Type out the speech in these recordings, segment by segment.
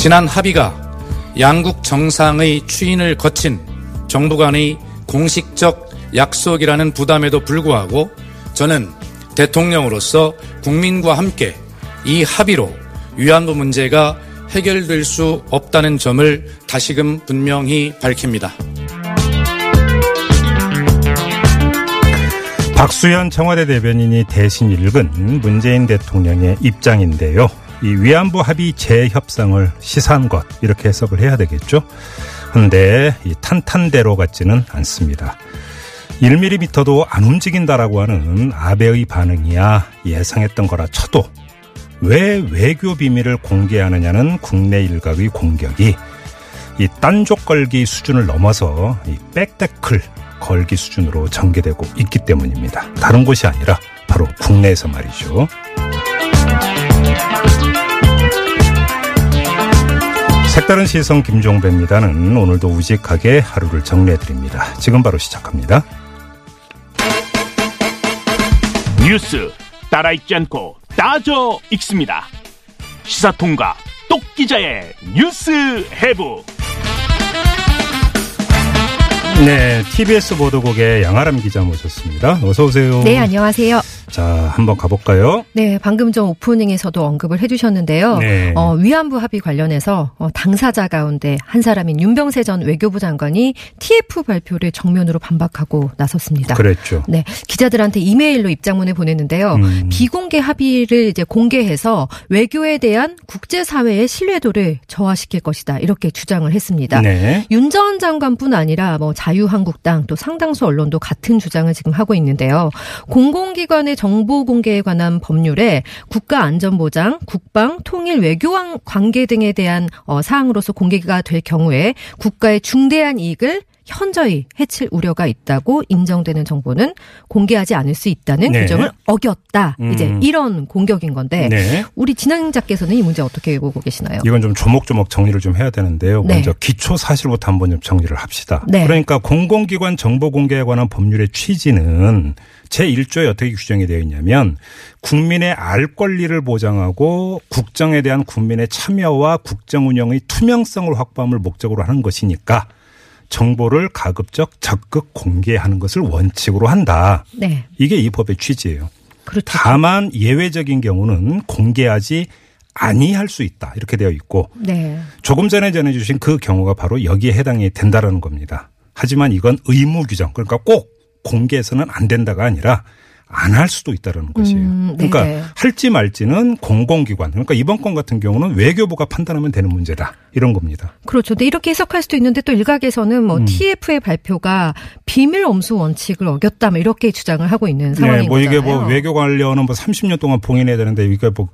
지난 합의가 양국 정상의 추인을 거친 정부 간의 공식적 약속이라는 부담에도 불구하고 저는 대통령으로서 국민과 함께 이 합의로 위안부 문제가 해결될 수 없다는 점을 다시금 분명히 밝힙니다. 박수현 청와대 대변인이 대신 읽은 문재인 대통령의 입장인데요. 이 위안부 합의 재협상을 시사한 것 이렇게 해석을 해야 되겠죠. 근데 이 탄탄대로 같지는 않습니다. 1mm도 안 움직인다라고 하는 아베의 반응이야 예상했던 거라 쳐도 왜 외교 비밀을 공개하느냐는 국내 일각의 공격이 이 딴족 걸기 수준을 넘어서 이 백데클 걸기 수준으로 전개되고 있기 때문입니다. 다른 곳이 아니라 바로 국내에서 말이죠. 색다른 시선 김종배입니다는 오늘도 우직하게 하루를 정리해드립니다. 지금 바로 시작합니다. 뉴스 따라 읽지 않고 따져 읽습니다. 시사통과 똑 기자의 뉴스 해부. 네, TBS 보도국의 양아람 기자 모셨습니다. 어서 오세요. 네, 안녕하세요. 자, 한번 가볼까요? 네, 방금 전 오프닝에서도 언급을 해주셨는데요. 네. 어, 위안부 합의 관련해서 어, 당사자 가운데 한 사람인 윤병세 전 외교부 장관이 TF 발표를 정면으로 반박하고 나섰습니다. 그랬죠. 네, 기자들한테 이메일로 입장문을 보냈는데요. 음. 비공개 합의를 이제 공개해서 외교에 대한 국제사회의 신뢰도를 저하시킬 것이다. 이렇게 주장을 했습니다. 네. 윤 전 장관뿐 아니라 뭐 자 유한국당 또 상당수 언론도 같은 주장을 지금 하고 있는데요. 공공기관의 정보 공개에 관한 법률에 국가안전보장, 국방, 통일, 외교 관계 등에 대한 어, 사항으로서 공개가 될 경우에 국가의 중대한 이익을 현저히 해칠 우려가 있다고 인정되는 정보는 공개하지 않을 수 있다는 네. 규정을 어겼다. 음. 이제 이런 공격인 건데 네. 우리 진행자께서는 이 문제 어떻게 보고 계시나요? 이건 좀 조목조목 정리를 좀 해야 되는데요. 네. 먼저 기초 사실부터 한번 좀 정리를 합시다. 네. 그러니까 공공기관 정보 공개에 관한 법률의 취지는 제1조에 어떻게 규정이 되어 있냐면 국민의 알 권리를 보장하고 국정에 대한 국민의 참여와 국정 운영의 투명성을 확보함을 목적으로 하는 것이니까 정보를 가급적 적극 공개하는 것을 원칙으로 한다. 네. 이게 이 법의 취지예요. 그렇죠. 다만 예외적인 경우는 공개하지 아니할 수 있다. 이렇게 되어 있고 네. 조금 전에 전해주신 그 경우가 바로 여기에 해당이 된다라는 겁니다. 하지만 이건 의무 규정. 그러니까 꼭 공개해서는 안 된다가 아니라 안 할 수도 있다라는 것이에요. 음, 네. 그러니까 할지 말지는 공공기관. 그러니까 이번 건 같은 경우는 외교부가 판단하면 되는 문제다. 이런 겁니다. 그렇죠. 근데 이렇게 해석할 수도 있는데 또 일각에서는 뭐 음. TF의 발표가 비밀 엄수 원칙을 어겼다 뭐 이렇게 주장을 하고 있는 상황인 네, 뭐 이게 거잖아요. 뭐 외교 관련은 뭐 30년 동안 봉인해야 되는데 이게 뭐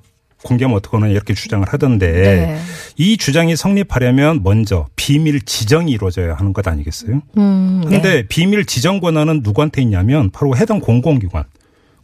공개하면 어떡하나 이렇게 주장을 하던데 네. 이 주장이 성립하려면 먼저 비밀 지정이 이루어져야 하는 것 아니겠어요? 음, 네. 그런데 비밀 지정 권한은 누구한테 있냐면 바로 해당 공공기관.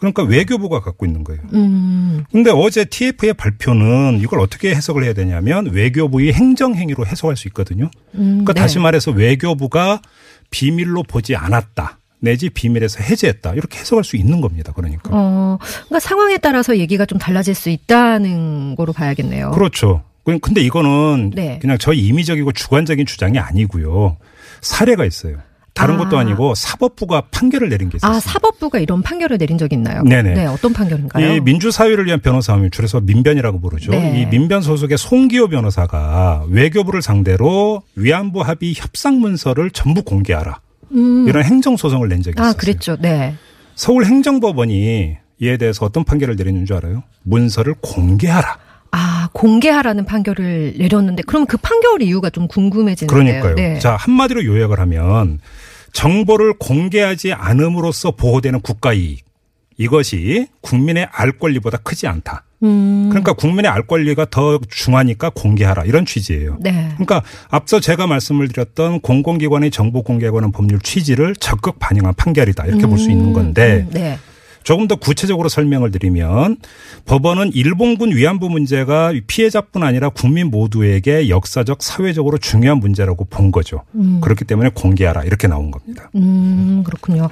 그러니까 외교부가 갖고 있는 거예요. 음, 근데 어제 TF의 발표는 이걸 어떻게 해석을 해야 되냐면 외교부의 행정행위로 해석할 수 있거든요. 음, 그러니까 네. 다시 말해서 외교부가 비밀로 보지 않았다. 내지 비밀에서 해제했다. 이렇게 해석할 수 있는 겁니다. 그러니까. 어, 그러니까 상황에 따라서 얘기가 좀 달라질 수 있다는 거로 봐야겠네요. 그렇죠. 근데 이거는 네. 그냥 저희 임의적이고 주관적인 주장이 아니고요. 사례가 있어요. 다른 아. 것도 아니고 사법부가 판결을 내린 게 있었어요. 아, 사법부가 이런 판결을 내린 적이 있나요? 네네. 네, 어떤 판결인가요? 이 민주사회를 위한 변호사 하면 줄여서 민변이라고 부르죠. 네. 이 민변 소속의 송기호 변호사가 외교부를 상대로 위안부 합의 협상 문서를 전부 공개하라. 음. 이런 행정소송을 낸 적이 있었어요. 아, 그랬죠. 네. 서울행정법원이 이에 대해서 어떤 판결을 내렸는 줄 알아요? 문서를 공개하라. 아, 공개하라는 판결을 내렸는데 그럼 그 판결 이유가 좀 궁금해지는데요. 그러니까요. 네. 자, 한마디로 요약을 하면 정보를 공개하지 않음으로써 보호되는 국가 이익. 이것이 국민의 알 권리보다 크지 않다. 음. 그러니까 국민의 알 권리가 더 중하니까 공개하라 이런 취지예요. 네. 그러니까 앞서 제가 말씀을 드렸던 공공기관의 정보 공개에 관한 법률 취지를 적극 반영한 판결이다 이렇게 볼수 있는 건데 음, 네. 조금 더 구체적으로 설명을 드리면 법원은 일본군 위안부 문제가 피해자뿐 아니라 국민 모두에게 역사적 사회적으로 중요한 문제라고 본 거죠. 그렇기 때문에 공개하라 이렇게 나온 겁니다. 음, 그렇군요.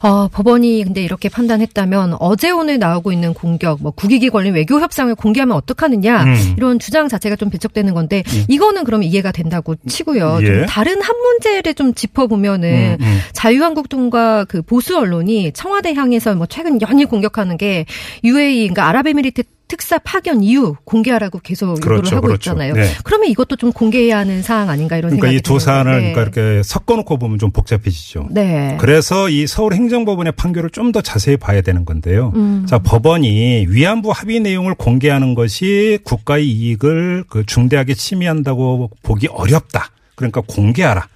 아, 법원이 근데 이렇게 판단했다면 어제 오늘 나오고 있는 공격, 뭐 국익이 걸린 외교 협상을 공개하면 어떡하느냐 음. 이런 주장 자체가 좀 배척되는 건데 이거는 그러면 이해가 된다고 치고요. 예. 좀 다른 한 문제를 좀 짚어보면은 음, 음. 자유한국당과 그 보수 언론이 청와대 향해서 뭐 최근 연일 공격하는 게 UAE, 그러니까 아랍에미리트 특사 파견 이후 공개하라고 계속 요구를 그렇죠, 하고 그렇죠. 있잖아요. 네. 그러면 이것도 좀 공개해야 하는 사항 아닌가 이런 그러니까 생각이 이두 드는데. 사안을 네. 그러니까 이렇게 섞어놓고 보면 좀 복잡해지죠. 네. 그래서 이 서울행정법원의 판결을 좀 더 자세히 봐야 되는 건데요. 음. 자, 법원이 위안부 합의 내용을 공개하는 것이 국가의 이익을 그 중대하게 침해한다고 보기 어렵다. 그러니까 공개하라.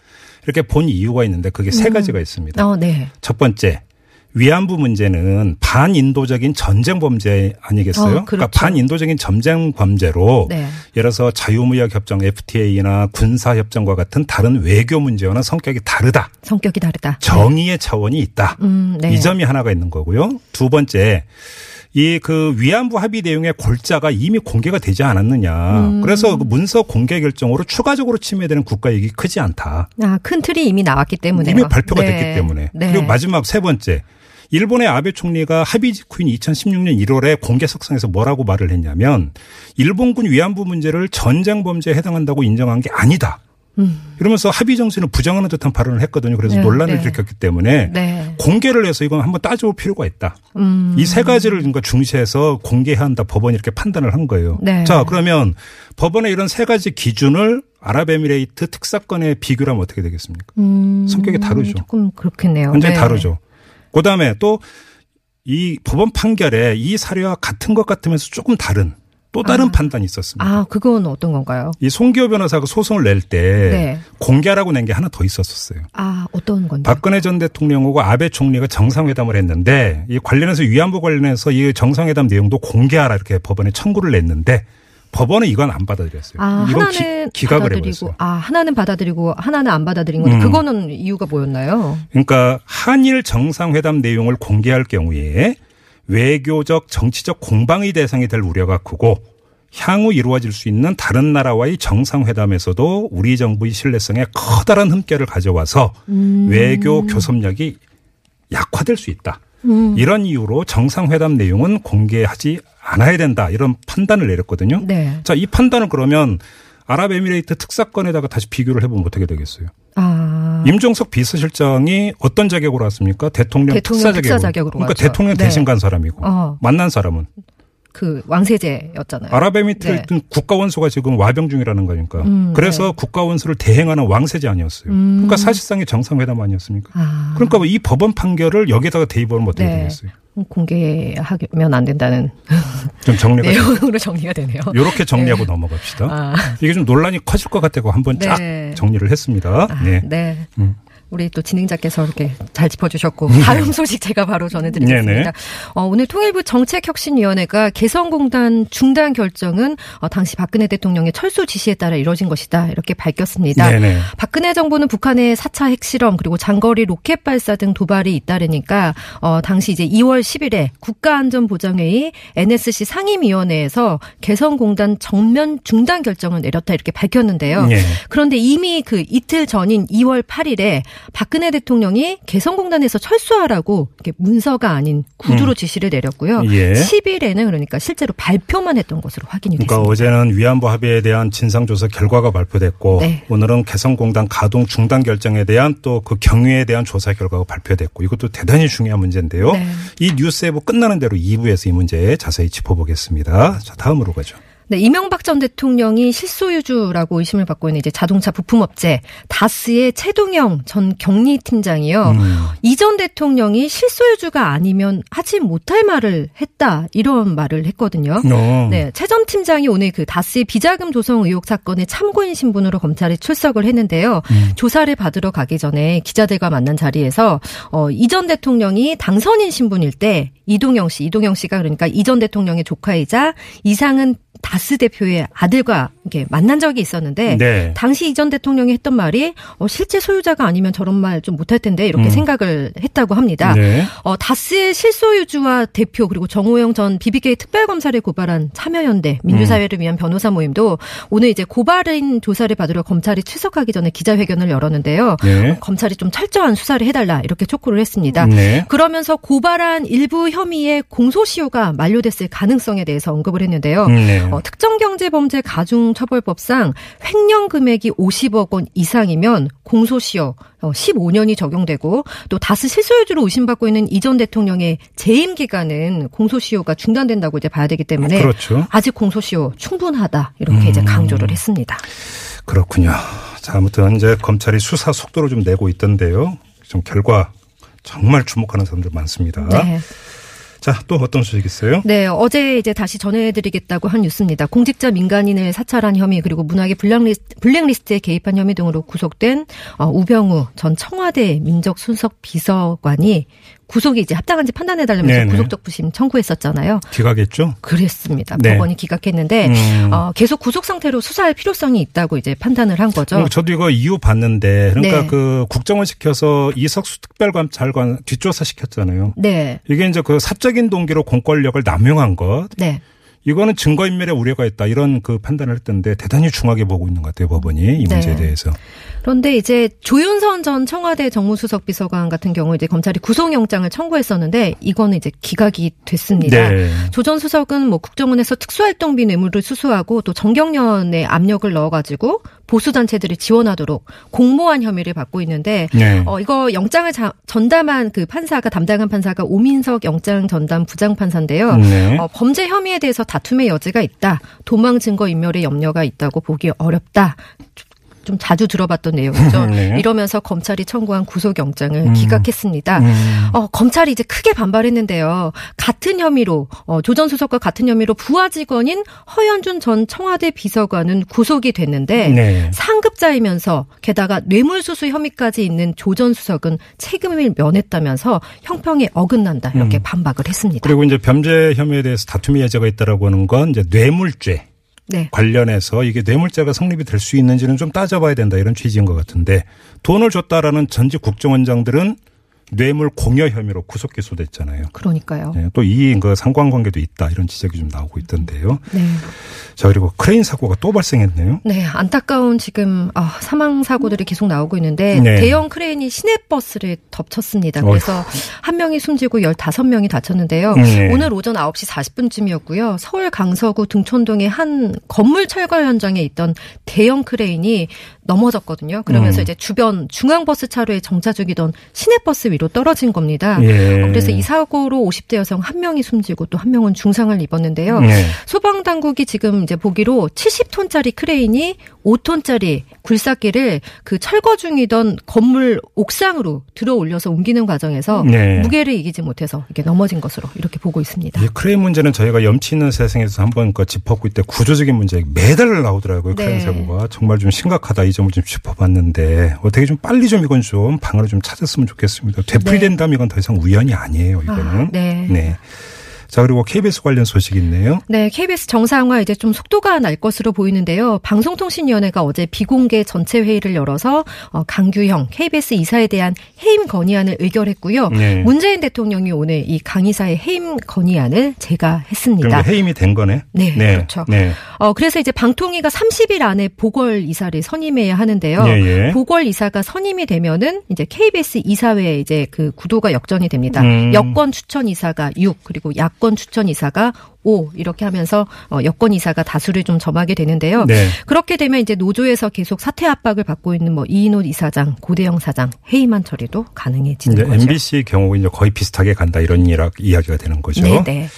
이렇게 본 이유가 있는데 그게 세 가지가 있습니다. 어, 네. 첫 번째. 위안부 문제는 반인도적인 전쟁 범죄 아니겠어요? 어, 그렇죠. 그러니까 반인도적인 전쟁 범죄로 네. 예를 들어서 자유무역 협정 FTA나 군사 협정과 같은 다른 외교 문제와는 성격이 다르다. 성격이 다르다. 정의의 차원이 있다. 음, 네. 이 점이 하나가 있는 거고요. 두 번째, 이그 위안부 합의 내용의 골자가 이미 공개가 되지 않았느냐. 음. 그래서 그 문서 공개 결정으로 추가적으로 침해되는 국가 이익이 크지 않다. 아, 큰 틀이 이미 나왔기 때문에 이미 발표가 됐기 때문에. 네. 그리고 마지막 세 번째. 일본의 아베 총리가 합의 직후인 2016년 1월에 공개석상에서 뭐라고 말을 했냐면 일본군 위안부 문제를 전쟁 범죄에 해당한다고 인정한 게 아니다. 이러면서 합의 정신을 부정하는 듯한 발언을 했거든요. 그래서 네, 논란을 네. 일으켰기 때문에 네. 공개를 해서 이건 한번 따져볼 필요가 있다. 음. 이세 가지를 그러니까 중시해서 공개해야 한다. 법원이 이렇게 판단을 한 거예요. 네. 자, 그러면 법원의 이런 세 가지 기준을 아랍에미레이트 특사건에 비교를 하면 어떻게 되겠습니까? 음, 성격이 다르죠. 조금 그렇겠네요. 완전히 네. 다르죠. 그 다음에 또 이 법원 판결에 이 사례와 같은 것 같으면서 조금 다른 또 다른 아. 판단이 있었습니다. 아, 그건 어떤 건가요? 이 송기호 변호사가 소송을 낼때 네. 공개하라고 낸 게 하나 더 있었었어요. 아, 어떤 건데? 박근혜 전 대통령하고 아베 총리가 정상회담을 했는데 이 관련해서 위안부 관련해서 이 정상회담 내용도 공개하라 이렇게 법원에 청구를 냈는데 법원은 이건 안 받아들였어요. 아, 이건 하나는 기, 각을 받아들이고. 아, 하나는 받아들이고, 하나는 안 받아들인 건데, 음. 그거는 이유가 뭐였나요? 그러니까 한일 정상회담 내용을 공개할 경우에 외교적 정치적 공방의 대상이 될 우려가 크고 향후 이루어질 수 있는 다른 나라와의 정상회담에서도 우리 정부의 신뢰성에 커다란 흠결을 가져와서 음. 외교 교섭력이 약화될 수 있다. 음. 이런 이유로 정상회담 내용은 공개하지 않아야 된다. 이런 판단을 내렸거든요. 네. 자, 이 판단은 그러면 아랍에미레이트 특사건에다가 다시 비교를 해보면 어떻게 되겠어요? 아. 임종석 비서실장이 어떤 자격으로 왔습니까? 대통령, 대통령 특사 자격으로. 특사 자격으로 그러니까 왔죠. 대통령 네. 대신 간 사람이고 어. 만난 사람은 그 왕세제였잖아요. 아랍에미레이트 국가 원수가 지금 와병 중이라는 거니까. 네. 음, 그래서 국가 원수를 대행하는 왕세제 아니었어요. 음. 그러니까 사실상의 정상회담 아니었습니까? 아. 그러니까 뭐이 법원 판결을 여기다가 대입하면 어떻게 네. 되겠어요? 공개하면 안 된다는 좀 정리가 내용으로 정리가 되네요. 이렇게 정리하고 넘어갑시다. 아. 이게 좀 논란이 커질 것 같다고 한번 쫙 네. 정리를 했습니다. 아, 네. 네. 음. 우리 또 진행자께서 이렇게 잘 짚어주셨고 다음 소식 제가 바로 전해드리겠습니다. 어, 오늘 통일부 정책혁신위원회가 개성공단 중단 결정은 어, 당시 박근혜 대통령의 철수 지시에 따라 이뤄진 것이다 이렇게 밝혔습니다. 네네. 박근혜 정부는 북한의 4차 핵실험 그리고 장거리 로켓 발사 등 도발이 잇따르니까 어, 당시 이제 2월 10일에 국가안전보장회의 NSC 상임위원회에서 개성공단 정면 중단 결정을 내렸다 이렇게 밝혔는데요. 예. 그런데 이미 그 이틀 전인 2월 8일에 박근혜 대통령이 개성공단에서 철수하라고 이렇게 문서가 아닌 구두로 지시를 내렸고요. 음. 예. 10일에는 그러니까 실제로 발표만 했던 것으로 확인이 그러니까 됐습니다. 어제는 위안부 합의에 대한 진상조사 결과가 발표됐고 네. 오늘은 개성공단 가동 중단 결정에 대한 또 그 경위에 대한 조사 결과가 발표됐고 이것도 대단히 중요한 문제인데요. 네. 이 뉴스에브 끝나는 대로 2부에서 이 문제 자세히 짚어보겠습니다. 자 다음으로 가죠. 네, 이명박 전 대통령이 실소유주라고 의심을 받고 있는 이제 자동차 부품업체 다스의 최동영 전 경리팀장이요. 음. 이전 대통령이 실소유주가 아니면 하지 못할 말을 했다 이런 말을 했거든요. 어. 네, 최 전 팀장이 오늘 그 다스의 비자금 조성 의혹 사건의 참고인 신분으로 검찰에 출석을 했는데요. 음. 조사를 받으러 가기 전에 기자들과 만난 자리에서 어, 이전 대통령이 당선인 신분일 때 이동영 씨, 이동영 씨가 그러니까 이전 대통령의 조카이자 이상은 다스 대표의 아들과 이렇게 만난 적이 있었는데 네. 당시 이전 대통령이 했던 말이 어, 실제 소유자가 아니면 저런 말 좀 못할 텐데 이렇게 음. 생각을 했다고 합니다. 네. 어, 다스의 실소유주와 대표 그리고 정호영 전 BBK 특별검사를 고발한 참여연대 민주사회를 위한 변호사 모임도 오늘 이제 고발인 조사를 받으러 검찰이 출석하기 전에 기자회견을 열었는데요. 네. 검찰이 좀 철저한 수사를 해달라 이렇게 촉구를 했습니다. 네. 그러면서 고발한 일부 혐의의 공소시효가 만료됐을 가능성에 대해서 언급을 했는데요. 음, 네. 어, 특정경제범죄 가중처벌법상 횡령 금액이 50억 원 이상이면 공소시효 어, 15년이 적용되고 또 다스 실소유주로 의심받고 있는 이전 대통령의 재임 기간은 공소시효가 중단된다고 이제 봐야 되기 때문에 그렇죠. 아직 공소시효 충분하다 이렇게 이제 음. 강조를 했습니다. 그렇군요. 자, 아무튼 이제 검찰이 수사 속도를 좀 내고 있던데요. 좀 결과 정말 주목하는 사람들 많습니다. 네. 자, 또 어떤 소식 있어요? 네, 어제 이제 다시 전해드리겠다고 한 뉴스입니다. 공직자 민간인을 사찰한 혐의 그리고 문학의 블랙리스트, 블랙리스트에 개입한 혐의 등으로 구속된 어, 우병우 전 청와대 민정수석 비서관이 구속이 이제 합당한지 판단해달라면서 네네. 구속적 부심 청구했었잖아요. 기각했죠? 그랬습니다. 네. 법원이 기각했는데 음. 어, 계속 구속 상태로 수사할 필요성이 있다고 이제 판단을 한 거죠. 그리고 저도 이거 이유 봤는데 그러니까 네. 그 국정원 시켜서 이석수 특별감찰관 뒷조사 시켰잖아요. 네, 이게 이제 그 사적인 동기로 공권력을 남용한 것 네. 이거는 증거인멸에 우려가 있다 이런 그 판단을 했던데 대단히 중하게 보고 있는 것 같아요 법원이 이 문제에 네. 대해서. 그런데 이제 조윤선 전 청와대 정무수석 비서관 같은 경우 이제 검찰이 구속영장을 청구했었는데 이거는 이제 기각이 됐습니다. 네. 조전 수석은 뭐 국정원에서 특수활동비 뇌물을 수수하고 또 정경련에 압력을 넣어가지고 보수단체들이 지원하도록 공모한 혐의를 받고 있는데 네. 어 이거 영장을 자- 전담한 그 판사가 담당한 판사가 오민석 영장 전담 부장 판사인데요. 네. 어, 범죄 혐의에 대해서 다툼의 여지가 있다. 도망 증거 인멸의 염려가 있다고 보기 어렵다. 좀 자주 들어봤던 내용이죠. 네. 이러면서 검찰이 청구한 구속영장을 음. 기각했습니다. 음. 어, 검찰이 이제 크게 반발했는데요. 같은 혐의로 어, 조전 수석과 같은 혐의로 부하 직원인 허현준 전 청와대 비서관은 구속이 됐는데 네. 상급자이면서 게다가 뇌물수수 혐의까지 있는 조전 수석은 책임을 면했다면서 형평에 어긋난다 이렇게 음. 반박을 했습니다. 그리고 이제 범죄 혐의에 대해서 다툼의 여지가 있다라고 하는 건 이제 뇌물죄 네. 관련해서 이게 뇌물죄가 성립이 될 수 있는지는 좀 따져봐야 된다 이런 취지인 것 같은데 돈을 줬다라는 전직 국정원장들은 뇌물 공여 혐의로 구속 기소됐잖아요. 그러니까요. 네, 또이 그 상관관계도 있다 이런 지적이 좀 나오고 있던데요. 네. 자 그리고 크레인 사고가 또 발생했네요. 네, 안타까운 지금 아, 사망 사고들이 계속 나오고 있는데 네. 대형 크레인이 시내 버스를 덮쳤습니다. 그래서 한 명이 숨지고 15명이 다쳤는데요. 네. 오늘 오전 9시 40분쯤이었고요. 서울 강서구 등촌동의 한 건물 철거 현장에 있던 대형 크레인이 넘어졌거든요. 그러면서 음. 이제 주변 중앙버스 차로에 정차 중이던 시내버스 위로 떨어진 겁니다. 예. 어, 그래서 이 사고로 50대 여성 한 명이 숨지고 또 한 명은 중상을 입었는데요. 네. 소방 당국이 지금 이제 보기로 70톤짜리 크레인이 5톤짜리 굴삭기를 그 철거 중이던 건물 옥상으로 들어 올려서 옮기는 과정에서 네. 무게를 이기지 못해서 이게 넘어진 것으로 이렇게 보고 있습니다. 이 크레인 문제는 저희가 염치 있는 세상에서 한번 그 짚었고 이때 구조적인 문제 매달 나오더라고요. 크레인 네. 사고가 정말 좀 심각하다 이 점을 좀 짚어봤는데 어떻게 좀 빨리 좀 이건 좀 방안을 좀 찾았으면 좋겠습니다. 되풀이된다면 이건 더 이상 우연이 아니에요. 이거는. 아, 네. 네. 자 그리고 KBS 관련 소식이 있네요. 네, KBS 정상화 이제 좀 속도가 날 것으로 보이는데요. 방송통신위원회가 어제 비공개 전체 회의를 열어서 어, 강규형 KBS 이사에 대한 해임 건의안을 의결했고요. 네. 문재인 대통령이 오늘 이 강 이사의 해임 건의안을 제가했습니다. 그럼 해임이 된 거네. 네, 그렇죠. 네. 어, 그래서 이제 방통위가 30일 안에 보궐 이사를 선임해야 하는데요. 예, 예. 보궐 이사가 선임이 되면은 이제 KBS 이사회에 이제 그 구도가 역전이 됩니다. 음. 여권 추천 이사가 6 그리고 야권 추천 이사가 오 이렇게 하면서 어, 여권 이사가 다수를 좀 점하게 되는데요. 네. 그렇게 되면 이제 노조에서 계속 사퇴 압박을 받고 있는 뭐 이인호 이사장, 고대영 사장 해임한 처리도 가능해지는 거죠. MBC 경우 이제 거의 비슷하게 간다 이런 이야기가 되는 거죠. 네, 네.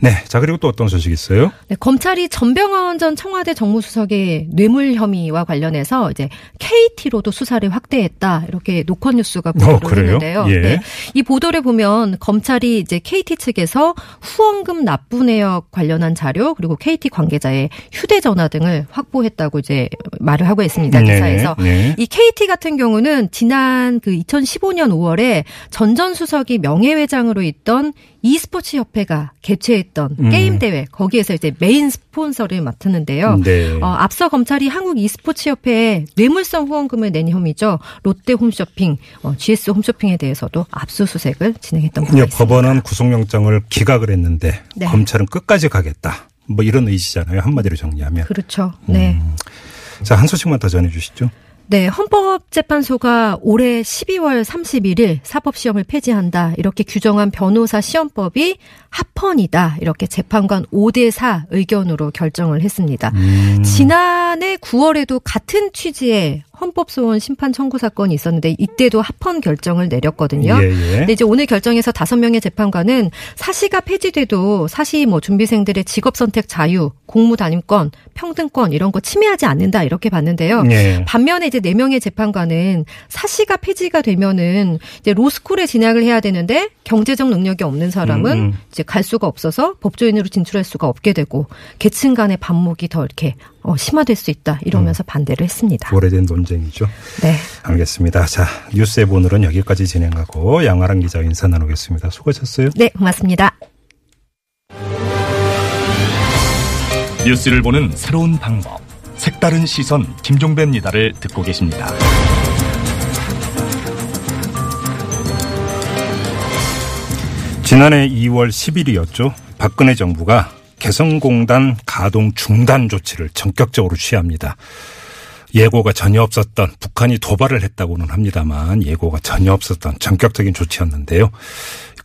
네. 자 그리고 또 어떤 소식 있어요? 네, 검찰이 전병헌 전 청와대 정무수석의 뇌물 혐의와 관련해서 이제 KT로도 수사를 확대했다 이렇게 노컷 뉴스가 보도를 어? 했는데요. 예. 네, 이 보도를 보면 검찰이 이제 KT 측에서 후원금 납부 내역 관련한 자료 그리고 KT 관계자의 휴대전화 등을 확보했다고 이제 말을 하고 있습니다 기사에서. 네. 이 KT 같은 경우는 지난 그 2015년 5월에 전전 수석이 명예회장으로 있던 e스포츠 협회가 개최했던 음. 게임 대회 거기에서 이제 메인 스폰서를 맡았는데요. 네. 어, 앞서 검찰이 한국 e스포츠 협회에 뇌물성 후원금을 낸 혐의죠. 롯데 홈쇼핑, 어, GS 홈쇼핑에 대해서도 압수수색을 진행했던 있습니다. 법원은 구속영장을 기각을 했는데 네. 검찰은 끝까지 가겠다. 뭐 이런 의지잖아요. 한마디로 정리하면. 그렇죠. 네. 자, 한 소식만 더 전해 주시죠. 네, 헌법재판소가 올해 12월 31일 사법시험을 폐지한다. 이렇게 규정한 변호사 시험법이 합헌이다. 이렇게 재판관 5대4 의견으로 결정을 했습니다. 음. 지난해 9월에도 같은 취지의 헌법소원 심판 청구 사건이 있었는데 이때도 합헌 결정을 내렸거든요. 예, 예. 근데 이제 오늘 결정에서 다섯 명의 재판관은 사시가 폐지돼도 사시 뭐 준비생들의 직업 선택 자유, 공무 담임권, 평등권 이런 거 침해하지 않는다 이렇게 봤는데요. 예. 반면에 이제 네 명의 재판관은 사시가 폐지가 되면은 이제 로스쿨에 진학을 해야 되는데 경제적 능력이 없는 사람은 음, 음. 이제 갈 수가 없어서 법조인으로 진출할 수가 없게 되고 계층 간의 반목이 더 이렇게 어, 심화될 수 있다 이러면서 반대를 했습니다. 오래된 논쟁이죠. 네. 알겠습니다. 자, 뉴스의 오늘은 여기까지 진행하고 양아랑 기자 인사 나누겠습니다. 수고하셨어요. 네, 고맙습니다. 뉴스를 보는 새로운 방법. 색다른 시선 김종배입니다를 듣고 계십니다. 지난해 2월 10일이었죠. 박근혜 정부가 개성공단 가동 중단 조치를 전격적으로 취합니다. 예고가 전혀 없었던 북한이 도발을 했다고는 합니다만 예고가 전혀 없었던 전격적인 조치였는데요.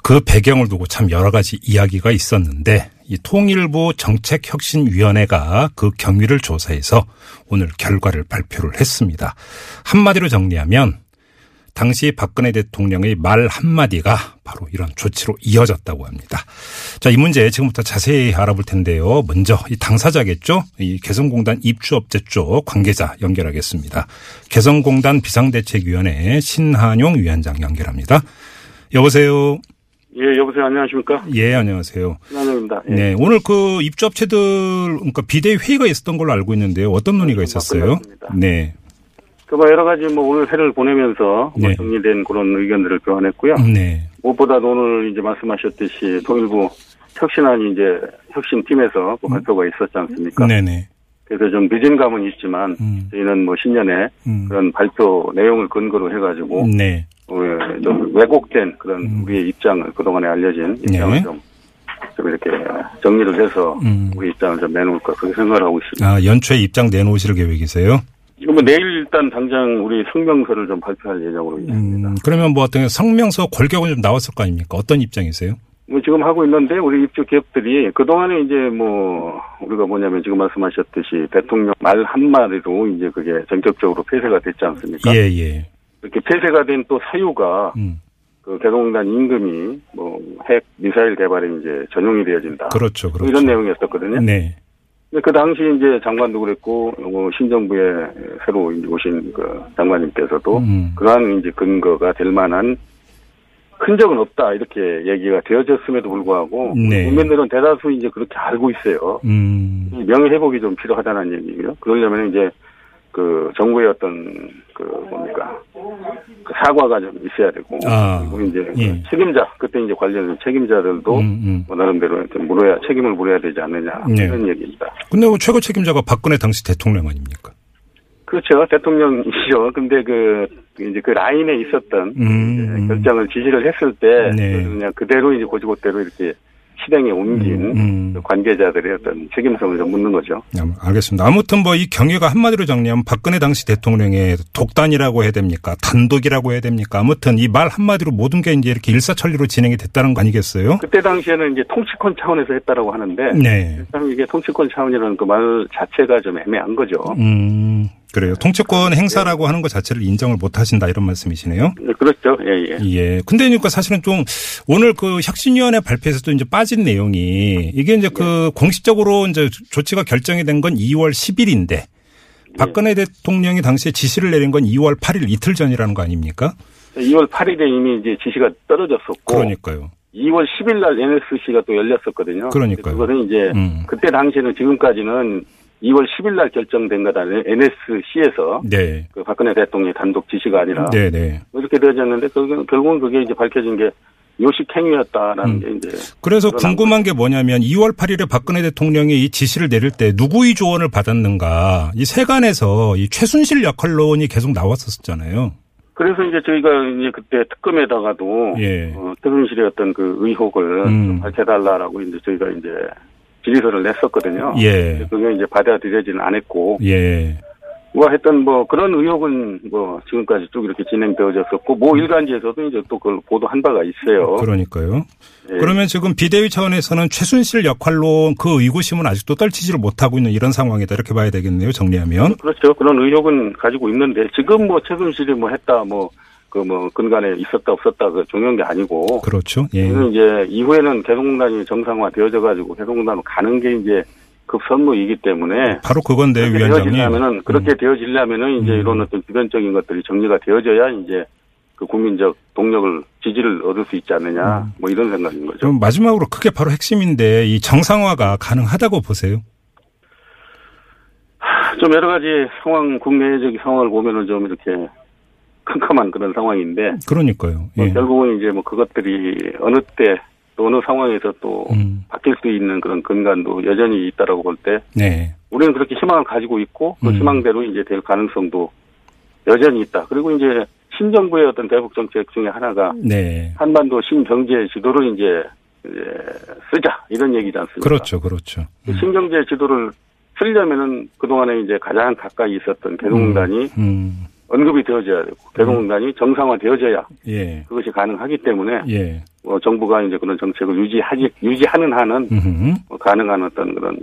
그 배경을 두고 참 여러 가지 이야기가 있었는데 이 통일부 정책혁신위원회가 그 경위를 조사해서 오늘 결과를 발표를 했습니다. 한마디로 정리하면 당시 박근혜 대통령의 말 한마디가 바로 이런 조치로 이어졌다고 합니다. 자, 이 문제 지금부터 자세히 알아볼 텐데요. 먼저 이 당사자겠죠? 이 개성공단 입주업체 쪽 관계자 연결하겠습니다. 개성공단 비상대책위원회 신한용 위원장 연결합니다. 여보세요? 예, 여보세요. 안녕하십니까? 예, 안녕하세요. 신한영입니다. 예. 네, 오늘 그 입주업체들, 그러니까 비대위 회의가 있었던 걸로 알고 있는데요. 어떤 논의가 있었어요? 끝났습니다. 네. 그 뭐 여러 가지 뭐 오늘 회를 보내면서 뭐 네. 정리된 그런 의견들을 교환했고요. 네. 무엇보다 오늘 이제 말씀하셨듯이 통일부 혁신안이 이제 혁신팀에서 그 발표가 있었지 않습니까? 음. 네네. 그래서 좀 늦은 감은 있지만 음. 저희는 뭐 신년에 음. 그런 발표 내용을 근거로 해가지고 네. 어, 좀 왜곡된 그런 음. 우리의 입장을 그동안에 알려진 입장을 네. 좀, 좀 이렇게 정리를 해서 음. 우리 입장을 좀 내놓을까 그렇게 생각을 하고 있습니다. 아, 연초에 입장 내놓으실 계획이세요? 이거 뭐 내일 일단 당장 우리 성명서를 좀 발표할 예정으로 있습니다. 음, 그러면 뭐 어떤 성명서 골격은 좀 나왔을 거 아닙니까? 어떤 입장이세요? 뭐 지금 하고 있는데 우리 입주 기업들이 그 동안에 이제 뭐 우리가 뭐냐면 지금 말씀하셨듯이 대통령 말 한마디로 이제 그게 전격적으로 폐쇄가 됐지 않습니까? 예, 예. 이렇게 폐쇄가 된 또 사유가 음, 그 개성공단 임금이 뭐 핵 미사일 개발에 이제 전용이 되어진다. 그렇죠, 뭐 그렇죠. 이런 내용이었었거든요. 네. 근데 그 당시 이제 장관도 그랬고 어, 신정부에 새로 오신 그 장관님께서도 음. 그러한 이제 근거가 될 만한 흔적은 없다 이렇게 얘기가 되어졌음에도 불구하고 네. 국민들은 대다수 이제 그렇게 알고 있어요. 음, 이 명예 회복이 좀 필요하다는 얘기고요. 그러려면 이제 그 정부의 어떤 그 뭡니까 그 사과가 좀 있어야 되고 아, 그리고 이제 그 예. 책임자 그때 이제 관련 책임자들도 음, 음. 뭐 나름대로 좀 물어야 책임을 물어야 되지 않느냐 네. 이런 얘기입니다. 근데 뭐 최고 책임자가 박근혜 당시 대통령 아닙니까? 그렇죠. 대통령이죠. 근데 그, 이제 그 라인에 있었던 음, 음. 결정을 지시를 했을 때 네. 그냥 그대로 이제 고지고대로 이렇게 실행에 옮긴 음. 그 관계자들의 어떤 책임성을 좀 묻는 거죠. 음, 알겠습니다. 아무튼 뭐 이 경위가 한마디로 정리하면 박근혜 당시 대통령의 독단이라고 해야 됩니까? 단독이라고 해야 됩니까? 아무튼 이 말 한마디로 모든 게 이제 이렇게 일사천리로 진행이 됐다는 거 아니겠어요? 그때 당시에는 이제 통치권 차원에서 했다라고 하는데 네. 참 이게 통치권 차원이라는 그 말 자체가 좀 애매한 거죠. 음, 그래요. 통치권 행사라고 하는 것 자체를 인정을 못 하신다 이런 말씀이시네요. 네, 그렇죠. 예, 예. 예. 근데 그러니까 사실은 좀 오늘 그 혁신위원회 발표에서도 이제 빠진 내용이 이게 이제 그 공식적으로 이제 조치가 결정이 된 건 2월 10일인데 박근혜 대통령이 당시에 지시를 내린 건 2월 8일 이틀 전이라는 거 아닙니까? 2월 8일에 이미 이제 지시가 떨어졌었고 그러니까요. 2월 10일 날 NSC가 또 열렸었거든요. 그러니까요. 그것은 이제 음. 그때 당시에는 지금까지는 2월 10일 날 결정된 거다. NSC에서 네. 그 박근혜 대통령의 단독 지시가 아니라 네, 네. 이렇게 되어졌는데 결국은, 그게 이제 밝혀진 게 요식 행위였다라는 음. 게 이제 그래서 궁금한 게 뭐냐면 2월 8일에 박근혜 대통령이 이 지시를 내릴 때 누구의 조언을 받았는가 이 세간에서 이 최순실 역할론이 계속 나왔었잖아요. 그래서 이제 저희가 이제 그때 특검에다가도 예. 어, 최순실의 어떤 그 의혹을 음. 좀 밝혀달라라고 이제 저희가 이제 질의서를 냈었거든요. 예. 그게 이제 받아들여지는 않았고 예. 뭐 했던 뭐 그런 의혹은 뭐 지금까지 쭉 이렇게 진행되어졌었고 뭐 일간지에서도 이제 또 그걸 보도한 바가 있어요. 그러니까요. 예. 그러면 지금 비대위 차원에서는 최순실 역할로 그 의구심은 아직도 떨치지를 못하고 있는 이런 상황이다 이렇게 봐야 되겠네요. 정리하면. 그렇죠. 그런 의혹은 가지고 있는데 지금 뭐 최순실이 뭐 했다 뭐 그 뭐 근간에 있었다 없었다 그 중요한 게 아니고 그렇죠. 예. 이제 이후에는 개성공단이 정상화 되어져 가지고 개성공단으로 가는 게 이제 급선무이기 때문에 바로 그건데 그렇게 위원장님. 되어지려면은 그렇게 되어지려면은 이제 음. 이런 어떤 기본적인 것들이 정리가 되어져야 이제 그 국민적 동력을 지지를 얻을 수 있지 않느냐 뭐 이런 생각인 거죠. 그럼 마지막으로 그게 바로 핵심인데 이 정상화가 가능하다고 보세요. 좀 여러 가지 상황 국내적 상황을 보면은 좀 이렇게 캄캄한 그런 상황인데 그러니까요. 뭐 예. 결국은 이제 뭐 그것들이 어느 때 또 어느 상황에서 또 음. 바뀔 수 있는 그런 근간도 여전히 있다라고 볼 때 네. 우리는 그렇게 희망을 가지고 있고 그 음. 희망대로 이제 될 가능성도 여전히 있다. 그리고 이제 신정부의 어떤 대북 정책 중에 하나가 네. 한반도 신경제 지도를 이제 이제 쓰자 이런 얘기지 않습니까? 그렇죠. 그렇죠. 그 신경제 지도를 쓰려면은 그동안에 이제 가장 가까이 있었던 개성공단이 음. 언급이 되어져야 되고 개성공단이 정상화되어져야 예. 그것이 가능하기 때문에 예. 뭐 정부가 이제 그런 정책을 유지하지 유지하는 한은. 뭐 가능한 어떤 그런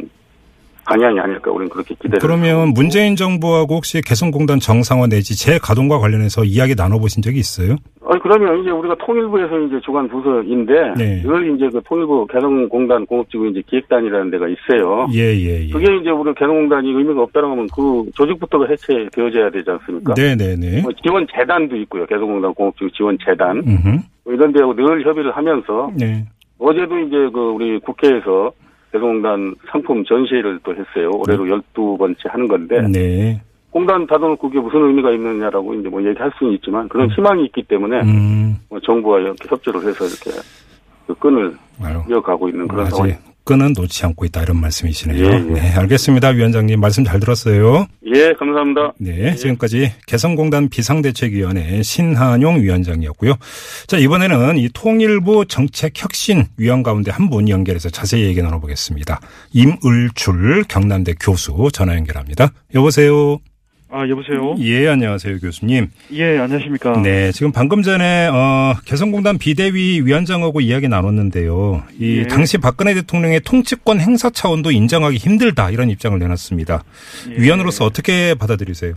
방향이 아닐까 우리는 그렇게 기대를 그러면 문재인 정부하고 혹시 개성공단 정상화 내지 재가동과 관련해서 이야기 나눠보신 적이 있어요? 아니 그러면 이제 우리가 통일부에서 이제 주관 부서인데 네. 늘 이제 그 통일부 개성공단 공업지구 이제 기획단이라는 데가 있어요. 예, 예, 예. 그게 이제 우리 개성공단이 의미가 없다라고 하면 그 조직부터가 해체되어져야 되지 않습니까? 네 네네. 뭐 지원 재단도 있고요. 개성공단 공업지구 지원 재단. 뭐 이런 데하고 늘 협의를 하면서 네. 어제도 이제 그 우리 국회에서 개성공단 상품 전시회를 또 했어요. 올해로 12번째 하는 건데 네. 공단 닫아놓고 그게 무슨 의미가 있느냐라고 이제 뭐 얘기할 수는 있지만 그런 희망이 있기 때문에 음. 뭐 정부와 이렇게 협조를 해서 이렇게 그 끈을 아유. 이어가고 있는 그런. 아직 끈은 놓지 않고 있다 이런 말씀이시네요. 예, 예. 네, 알겠습니다. 위원장님 말씀 잘 들었어요. 예, 감사합니다. 네, 지금까지 개성공단 비상대책위원회 신한용 위원장이었고요. 자, 이번에는 이 통일부 정책혁신위원 가운데 한 분 연결해서 자세히 얘기 나눠보겠습니다. 임을줄 경남대 교수 전화 연결합니다. 여보세요. 아, 여보세요? 예, 안녕하세요, 교수님. 예, 안녕하십니까? 네, 지금 방금 전에 어, 개성공단 비대위 위원장하고 이야기 나눴는데요. 이 예. 당시 박근혜 대통령의 통치권 행사 차원도 인정하기 힘들다 이런 입장을 내놨습니다. 예. 위원으로서 어떻게 받아들이세요?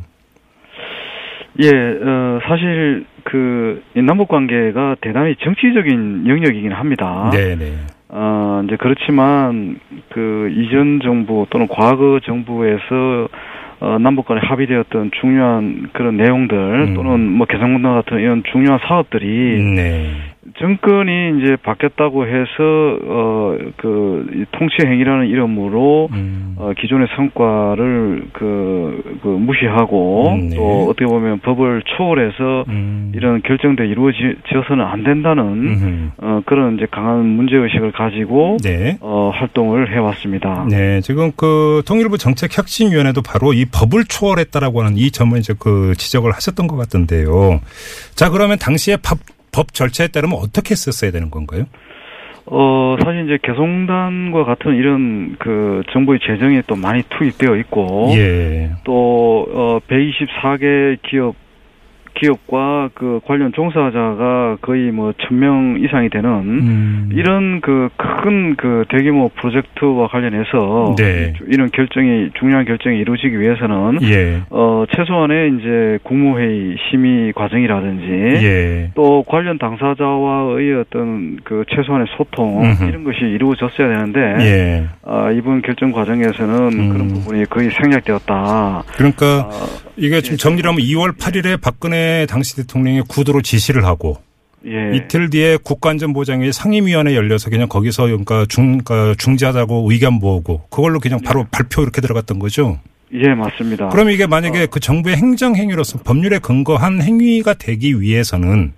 예, 어, 사실 그, 이 남북 관계가 대단히 정치적인 영역이긴 합니다. 네, 네. 어, 이제 그렇지만 그 이전 정부 또는 과거 정부에서 어, 남북 간에 합의되었던 중요한 그런 내용들 음. 또는 뭐 개성공단 같은 이런 중요한 사업들이 네. 정권이 이제 바뀌었다고 해서 어그 통치 행위라는 이름으로 음. 어, 기존의 성과를 그, 그 무시하고 음, 네. 또 어떻게 보면 법을 초월해서 음. 이런 결정들이 이루어져서는 안 된다는. 어, 그런 이제 강한 문제 의식을 가지고 네. 어, 활동을 해왔습니다. 네, 지금 그 통일부 정책혁신위원회도 바로 이 법을 초월했다라고 하는 이 점을 이제 그 지적을 하셨던 것 같던데요. 자, 그러면 당시에 법, 법 절차에 따르면 어떻게 썼어야 되는 건가요? 어, 사실 이제 개성단과 같은 이런 그 정부의 재정이 또 많이 투입되어 있고 예. 또 어, 124개 기업 기업과 그 관련 종사자가 거의 뭐 천 명 이상이 되는 음. 이런 그큰그 대규모 프로젝트와 관련해서 네. 이런 결정이 중요한 결정이 이루어지기 위해서는 예. 어 최소한의 이제 국무회의 심의 과정이라든지 예. 또 관련 당사자와의 어떤 그 최소한의 소통 음흠. 이런 것이 이루어졌어야 되는데 예. 아, 이번 결정 과정에서는 음. 그런 부분이 거의 생략되었다. 그러니까 아, 이게 지금 정리를 하면 2월 8일에 박근혜 당시 대통령이 구도로 지시를 하고 예. 이틀 뒤에 국가안전보장회 상임위원회 열려서 그냥 거기서 그러니까 중, 그러니까 중재하자고 의견 모으고 그걸로 그냥 바로 발표 이렇게 들어갔던 거죠. 예, 맞습니다. 그럼 이게 만약에 그 정부의 행정행위로서 법률에 근거한 행위가 되기 위해서는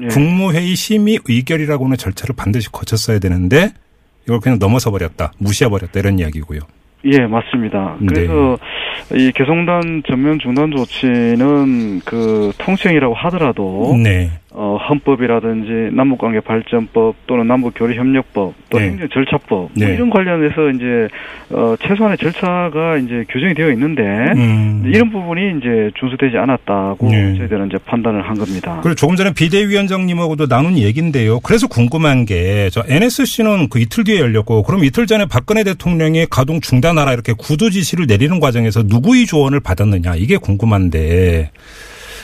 예. 국무회의 심의 의결이라고 하는 절차를 반드시 거쳤어야 되는데 이걸 그냥 넘어서 버렸다. 무시해 버렸다. 이런 이야기고요. 예, 맞습니다. 네. 그래서 이 개성단 전면 중단 조치는 그 통칭이라고 하더라도 네. 어, 헌법이라든지 남북관계 발전법 또는 남북교류협력법 또 네. 행정절차법 뭐 네. 이런 관련해서 이제 어, 최소한의 절차가 이제 규정이 되어 있는데 음. 이런 부분이 이제 준수되지 않았다고 네. 저희들은 이제 판단을 한 겁니다. 그리고 조금 전에 비대위원장님하고도 나눈 얘기인데요. 그래서 궁금한 게 저 NSC는 그 이틀 뒤에 열렸고 그럼 이틀 전에 박근혜 대통령이 가동 중단하라 이렇게 구두 지시를 내리는 과정에서 누구의 조언을 받았느냐 이게 궁금한데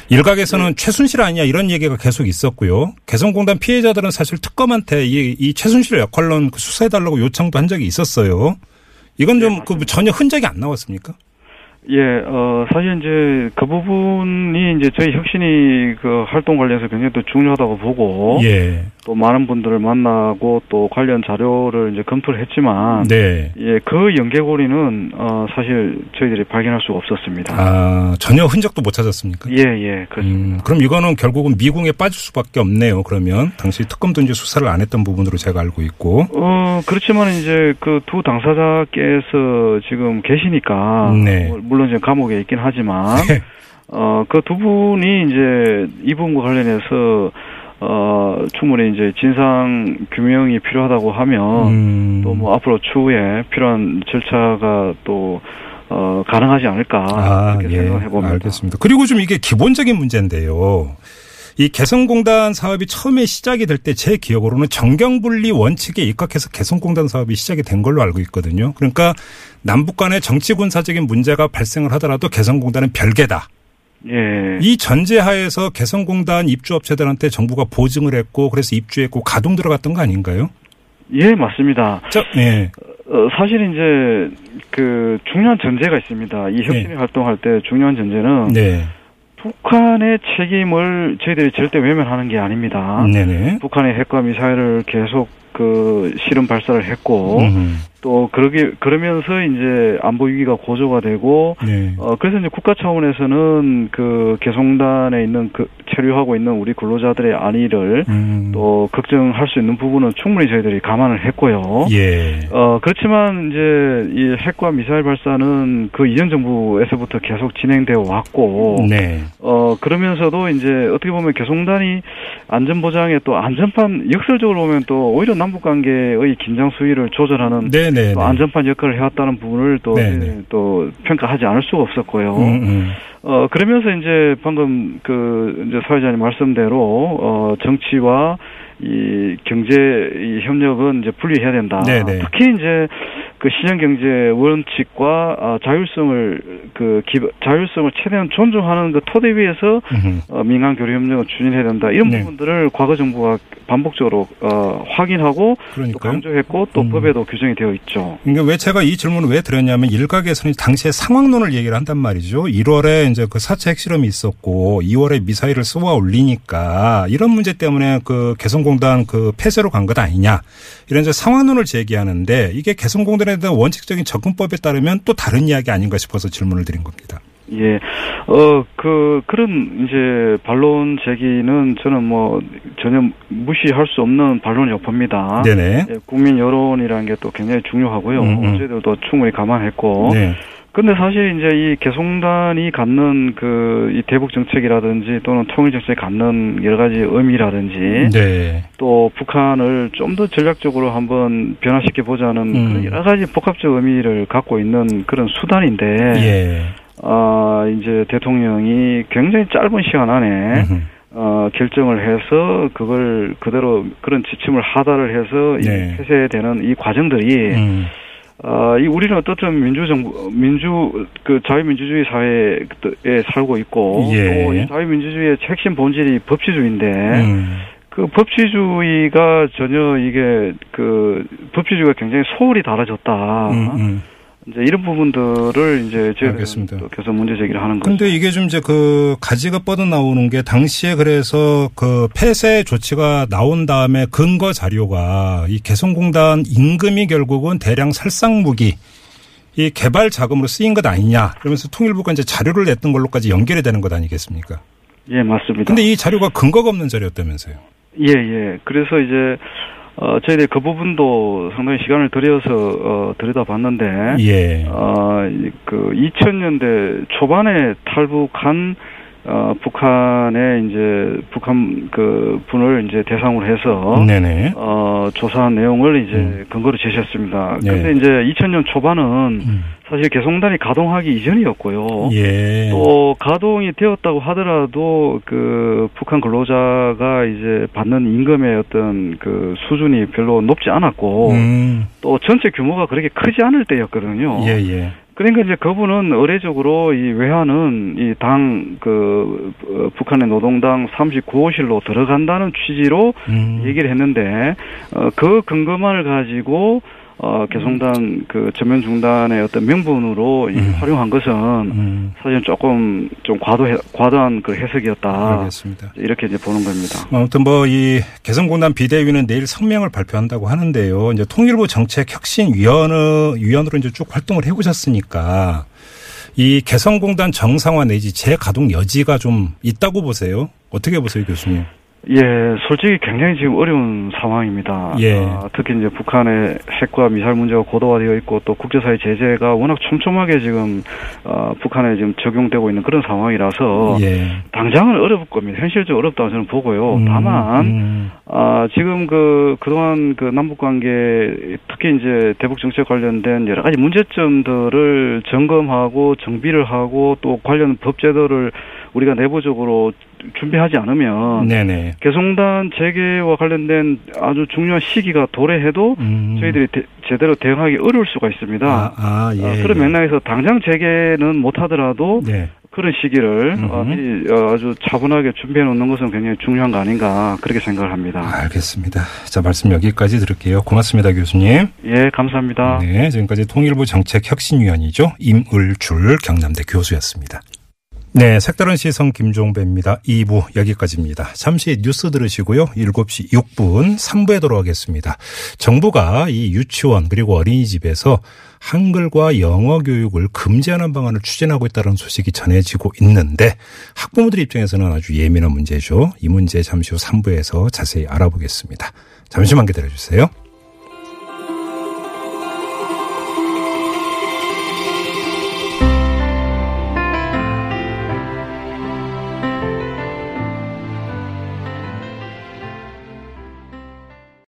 일각에서는 최순실 아니냐 이런 얘기가 계속 있었고요. 개성공단 피해자들은 사실 특검한테 이, 이 최순실 역할론 그 수사해달라고 요청도 한 적이 있었어요. 이건 좀그 전혀 흔적이 안 나왔습니까? 예, 어, 사실 이제 그 부분이 이제 저희 혁신이 그 활동 관련해서 굉장히 또 중요하다고 보고 예. 또 많은 분들을 만나고 또 관련 자료를 이제 검토를 했지만 네. 예, 그 연계고리는 어, 사실 저희들이 발견할 수가 없었습니다. 아, 전혀 흔적도 못 찾았습니까? 예, 예, 그렇습니다. 음, 그럼 이거는 결국은 미궁에 빠질 수밖에 없네요. 그러면 당시 특검도 이제 수사를 안 했던 부분으로 제가 알고 있고. 어, 그렇지만 이제 그 두 당사자께서 지금 계시니까 네. 뭐, 물론 지금 감옥에 있긴 하지만 네. 어, 그 두 분이 이제 이 부분과 관련해서 어, 충분히 이제 진상 규명이 필요하다고 하면 음, 또뭐 앞으로 추후에 필요한 절차가 또 어, 가능하지 않을까 아, 이렇게 예, 생각해 봅니다. 알겠습니다. 그리고 좀 이게 기본적인 문제인데요. 이 개성공단 사업이 처음에 시작이 될 때 제 기억으로는 정경분리 원칙에 입각해서 개성공단 사업이 시작이 된 걸로 알고 있거든요. 그러니까 남북 간의 정치 군사적인 문제가 발생을 하더라도 개성공단은 별개다. 예. 이 전제하에서 개성공단 입주업체들한테 정부가 보증을 했고 그래서 입주했고 가동 들어갔던 거 아닌가요? 예, 맞습니다. 저, 예. 어, 사실 이제 그 중요한 전제가 있습니다. 이 혁신이 네. 활동할 때 중요한 전제는 네. 북한의 책임을 저희들이 절대 외면하는 게 아닙니다. 네네. 북한의 핵과 미사일을 계속 그 실험 발사를 했고 음, 또 그러게 그러면서 이제 안보 위기가 고조가 되고 네. 어 그래서 이제 국가 차원에서는 그 개성단에 있는 그 체류하고 있는 우리 근로자들의 안위를 음, 또 걱정할 수 있는 부분은 충분히 저희들이 감안을 했고요. 예. 어, 그렇지만 이제 이 핵과 미사일 발사는 그 이전 정부에서부터 계속 진행되어 왔고, 네. 어, 그러면서도 이제 어떻게 보면 개성단이 안전 보장에 또 안전판, 역설적으로 보면 또 오히려 남북 관계의 긴장 수위를 조절하는 네 네. 또 안전판 역할을 해왔다는 부분을 또, 네네. 또 평가하지 않을 수가 없었고요. 음, 음. 어, 그러면서 이제 방금 그 이제 사회자님 말씀대로 어, 정치와 이 경제 이 협력은 이제 분리해야 된다. 네네. 특히 이제 그 시장 경제 원칙과 아, 자율성을 그 기, 자율성을 최대한 존중하는 그 토대 위에서 음. 어, 민간 교류 협력을 추진해야 된다. 이런 네. 부분들을 과거 정부가 반복적으로 어, 확인하고 또 그러니까요. 강조했고 또 음. 법에도 규정이 되어 있죠. 그러니까 왜 제가 이 질문을 왜 드렸냐면 일각에서는 당시에 상황론을 얘기를 한단 말이죠. 1월에 이제 그 4차 핵실험이 있었고 2월에 미사일을 쏘아 올리니까 이런 문제 때문에 그 개성공단 그 폐쇄로 간 것 아니냐. 이런 이제 상황론을 제기하는데 이게 개성공단에 대한 원칙적인 접근법에 따르면 또 다른 이야기 아닌가 싶어서 질문을 드린 겁니다. 예, 어, 그, 그런, 이제, 반론 제기는 저는 뭐, 전혀 무시할 수 없는 반론 여파입니다. 네네. 예, 국민 여론이라는 게 또 굉장히 중요하고요. 음, 음. 저희들도 충분히 감안했고, 네. 근데 사실 이제 이 개성단이 갖는 그 이 대북 정책이라든지 또는 통일 정책이 갖는 여러 가지 의미라든지 네. 또 북한을 좀 더 전략적으로 한번 변화시켜 보자는 음. 그런 여러 가지 복합적 의미를 갖고 있는 그런 수단인데 예. 아 이제 대통령이 굉장히 짧은 시간 안에 음흠. 어, 결정을 해서 그걸 그대로 그런 지침을 하달을 해서 네. 이 폐쇄되는 이 과정들이 음. 아, 이 우리는 어떻든 민주정부, 민주, 그 자유민주주의 사회에 살고 있고, 예. 또이 자유민주주의의 핵심 본질이 법치주의인데, 음. 그 법치주의가 전혀 이게 그 법치주의가 굉장히 소홀히 달라졌다. 음, 음. 이제 이런 부분들을 이제 알겠습니다. 계속 문제 제기를 하는 거죠. 근데 이게 좀 이제 그 가지가 뻗어 나오는 게 당시에 그래서 그 폐쇄 조치가 나온 다음에 근거 자료가 이 개성공단 임금이 결국은 대량 살상 무기 이 개발 자금으로 쓰인 것 아니냐 그러면서 통일부가 이제 자료를 냈던 걸로까지 연결이 되는 것 아니겠습니까? 예, 맞습니다. 근데 이 자료가 근거가 없는 자료였다면서요? 예, 예. 그래서 이제, 어, 저희들이 그 부분도 상당히 시간을 들여서, 어, 들여다봤는데, 예. 어, 이- 그 2000년대 초반에 탈북한 어, 북한의 이제 북한 그 분을 이제 대상으로 해서 네네. 어, 조사한 내용을 이제 음. 근거로 제시했습니다. 네. 근데 이제 2000년 초반은 음. 사실 개성단이 가동하기 이전이었고요. 예. 또 가동이 되었다고 하더라도 그 북한 근로자가 이제 받는 임금의 어떤 그 수준이 별로 높지 않았고 음. 또 전체 규모가 그렇게 크지 않을 때였거든요. 예, 예. 그러니까 이제 그분은 의례적으로 이 외환은 이 당 그 북한의 노동당 39호실로 들어간다는 취지로 음. 얘기를 했는데 어, 그 근거만을 가지고 어, 개성단 그 전면 중단의 어떤 명분으로 이 음. 활용한 것은 음. 사실 조금 좀 과도 과도한 그 해석이었다. 알겠습니다. 이렇게 이제 보는 겁니다. 아무튼 뭐 이 개성공단 비대위는 내일 성명을 발표한다고 하는데요. 이제 통일부 정책 혁신 위원회 위원으로 이제 쭉 활동을 해오셨으니까 이 개성공단 정상화 내지 재가동 여지가 좀 있다고 보세요. 어떻게 보세요, 교수님? 예, 솔직히 굉장히 지금 어려운 상황입니다. 예. 어, 특히 이제 북한의 핵과 미사일 문제가 고도화되어 있고 또 국제사회 제재가 워낙 촘촘하게 지금 어, 북한에 지금 적용되고 있는 그런 상황이라서 예. 당장은 어려울 겁니다. 현실적으로 어렵다고 저는 보고요. 음, 다만 음, 아, 지금 그, 그동안 그 남북 관계, 특히 이제 대북 정책 관련된 여러 가지 문제점들을 점검하고 정비를 하고 또 관련 법 제도를 우리가 내부적으로 준비하지 않으면 네네. 개성단 재개와 관련된 아주 중요한 시기가 도래해도 음. 저희들이 대- 제대로 대응하기 어려울 수가 있습니다. 아, 아, 예. 어, 그런 예. 맥락에서 당장 재개는 못하더라도 네. 그런 시기를 어, 어, 아주 차분하게 준비해 놓는 것은 굉장히 중요한 거 아닌가 그렇게 생각을 합니다. 알겠습니다. 자, 말씀 여기까지 들을게요. 고맙습니다, 교수님. 예, 감사합니다. 네, 지금까지 통일부 정책혁신위원이죠. 임을줄 경남대 교수였습니다. 네, 색다른 시선 김종배입니다. 2부 여기까지입니다. 잠시 뉴스 들으시고요. 7시 6분 3부에 돌아오겠습니다. 정부가 이 유치원 그리고 어린이집에서 한글과 영어 교육을 금지하는 방안을 추진하고 있다는 소식이 전해지고 있는데 학부모들 입장에서는 아주 예민한 문제죠. 이 문제 잠시 후 3부에서 자세히 알아보겠습니다. 잠시만 기다려 주세요.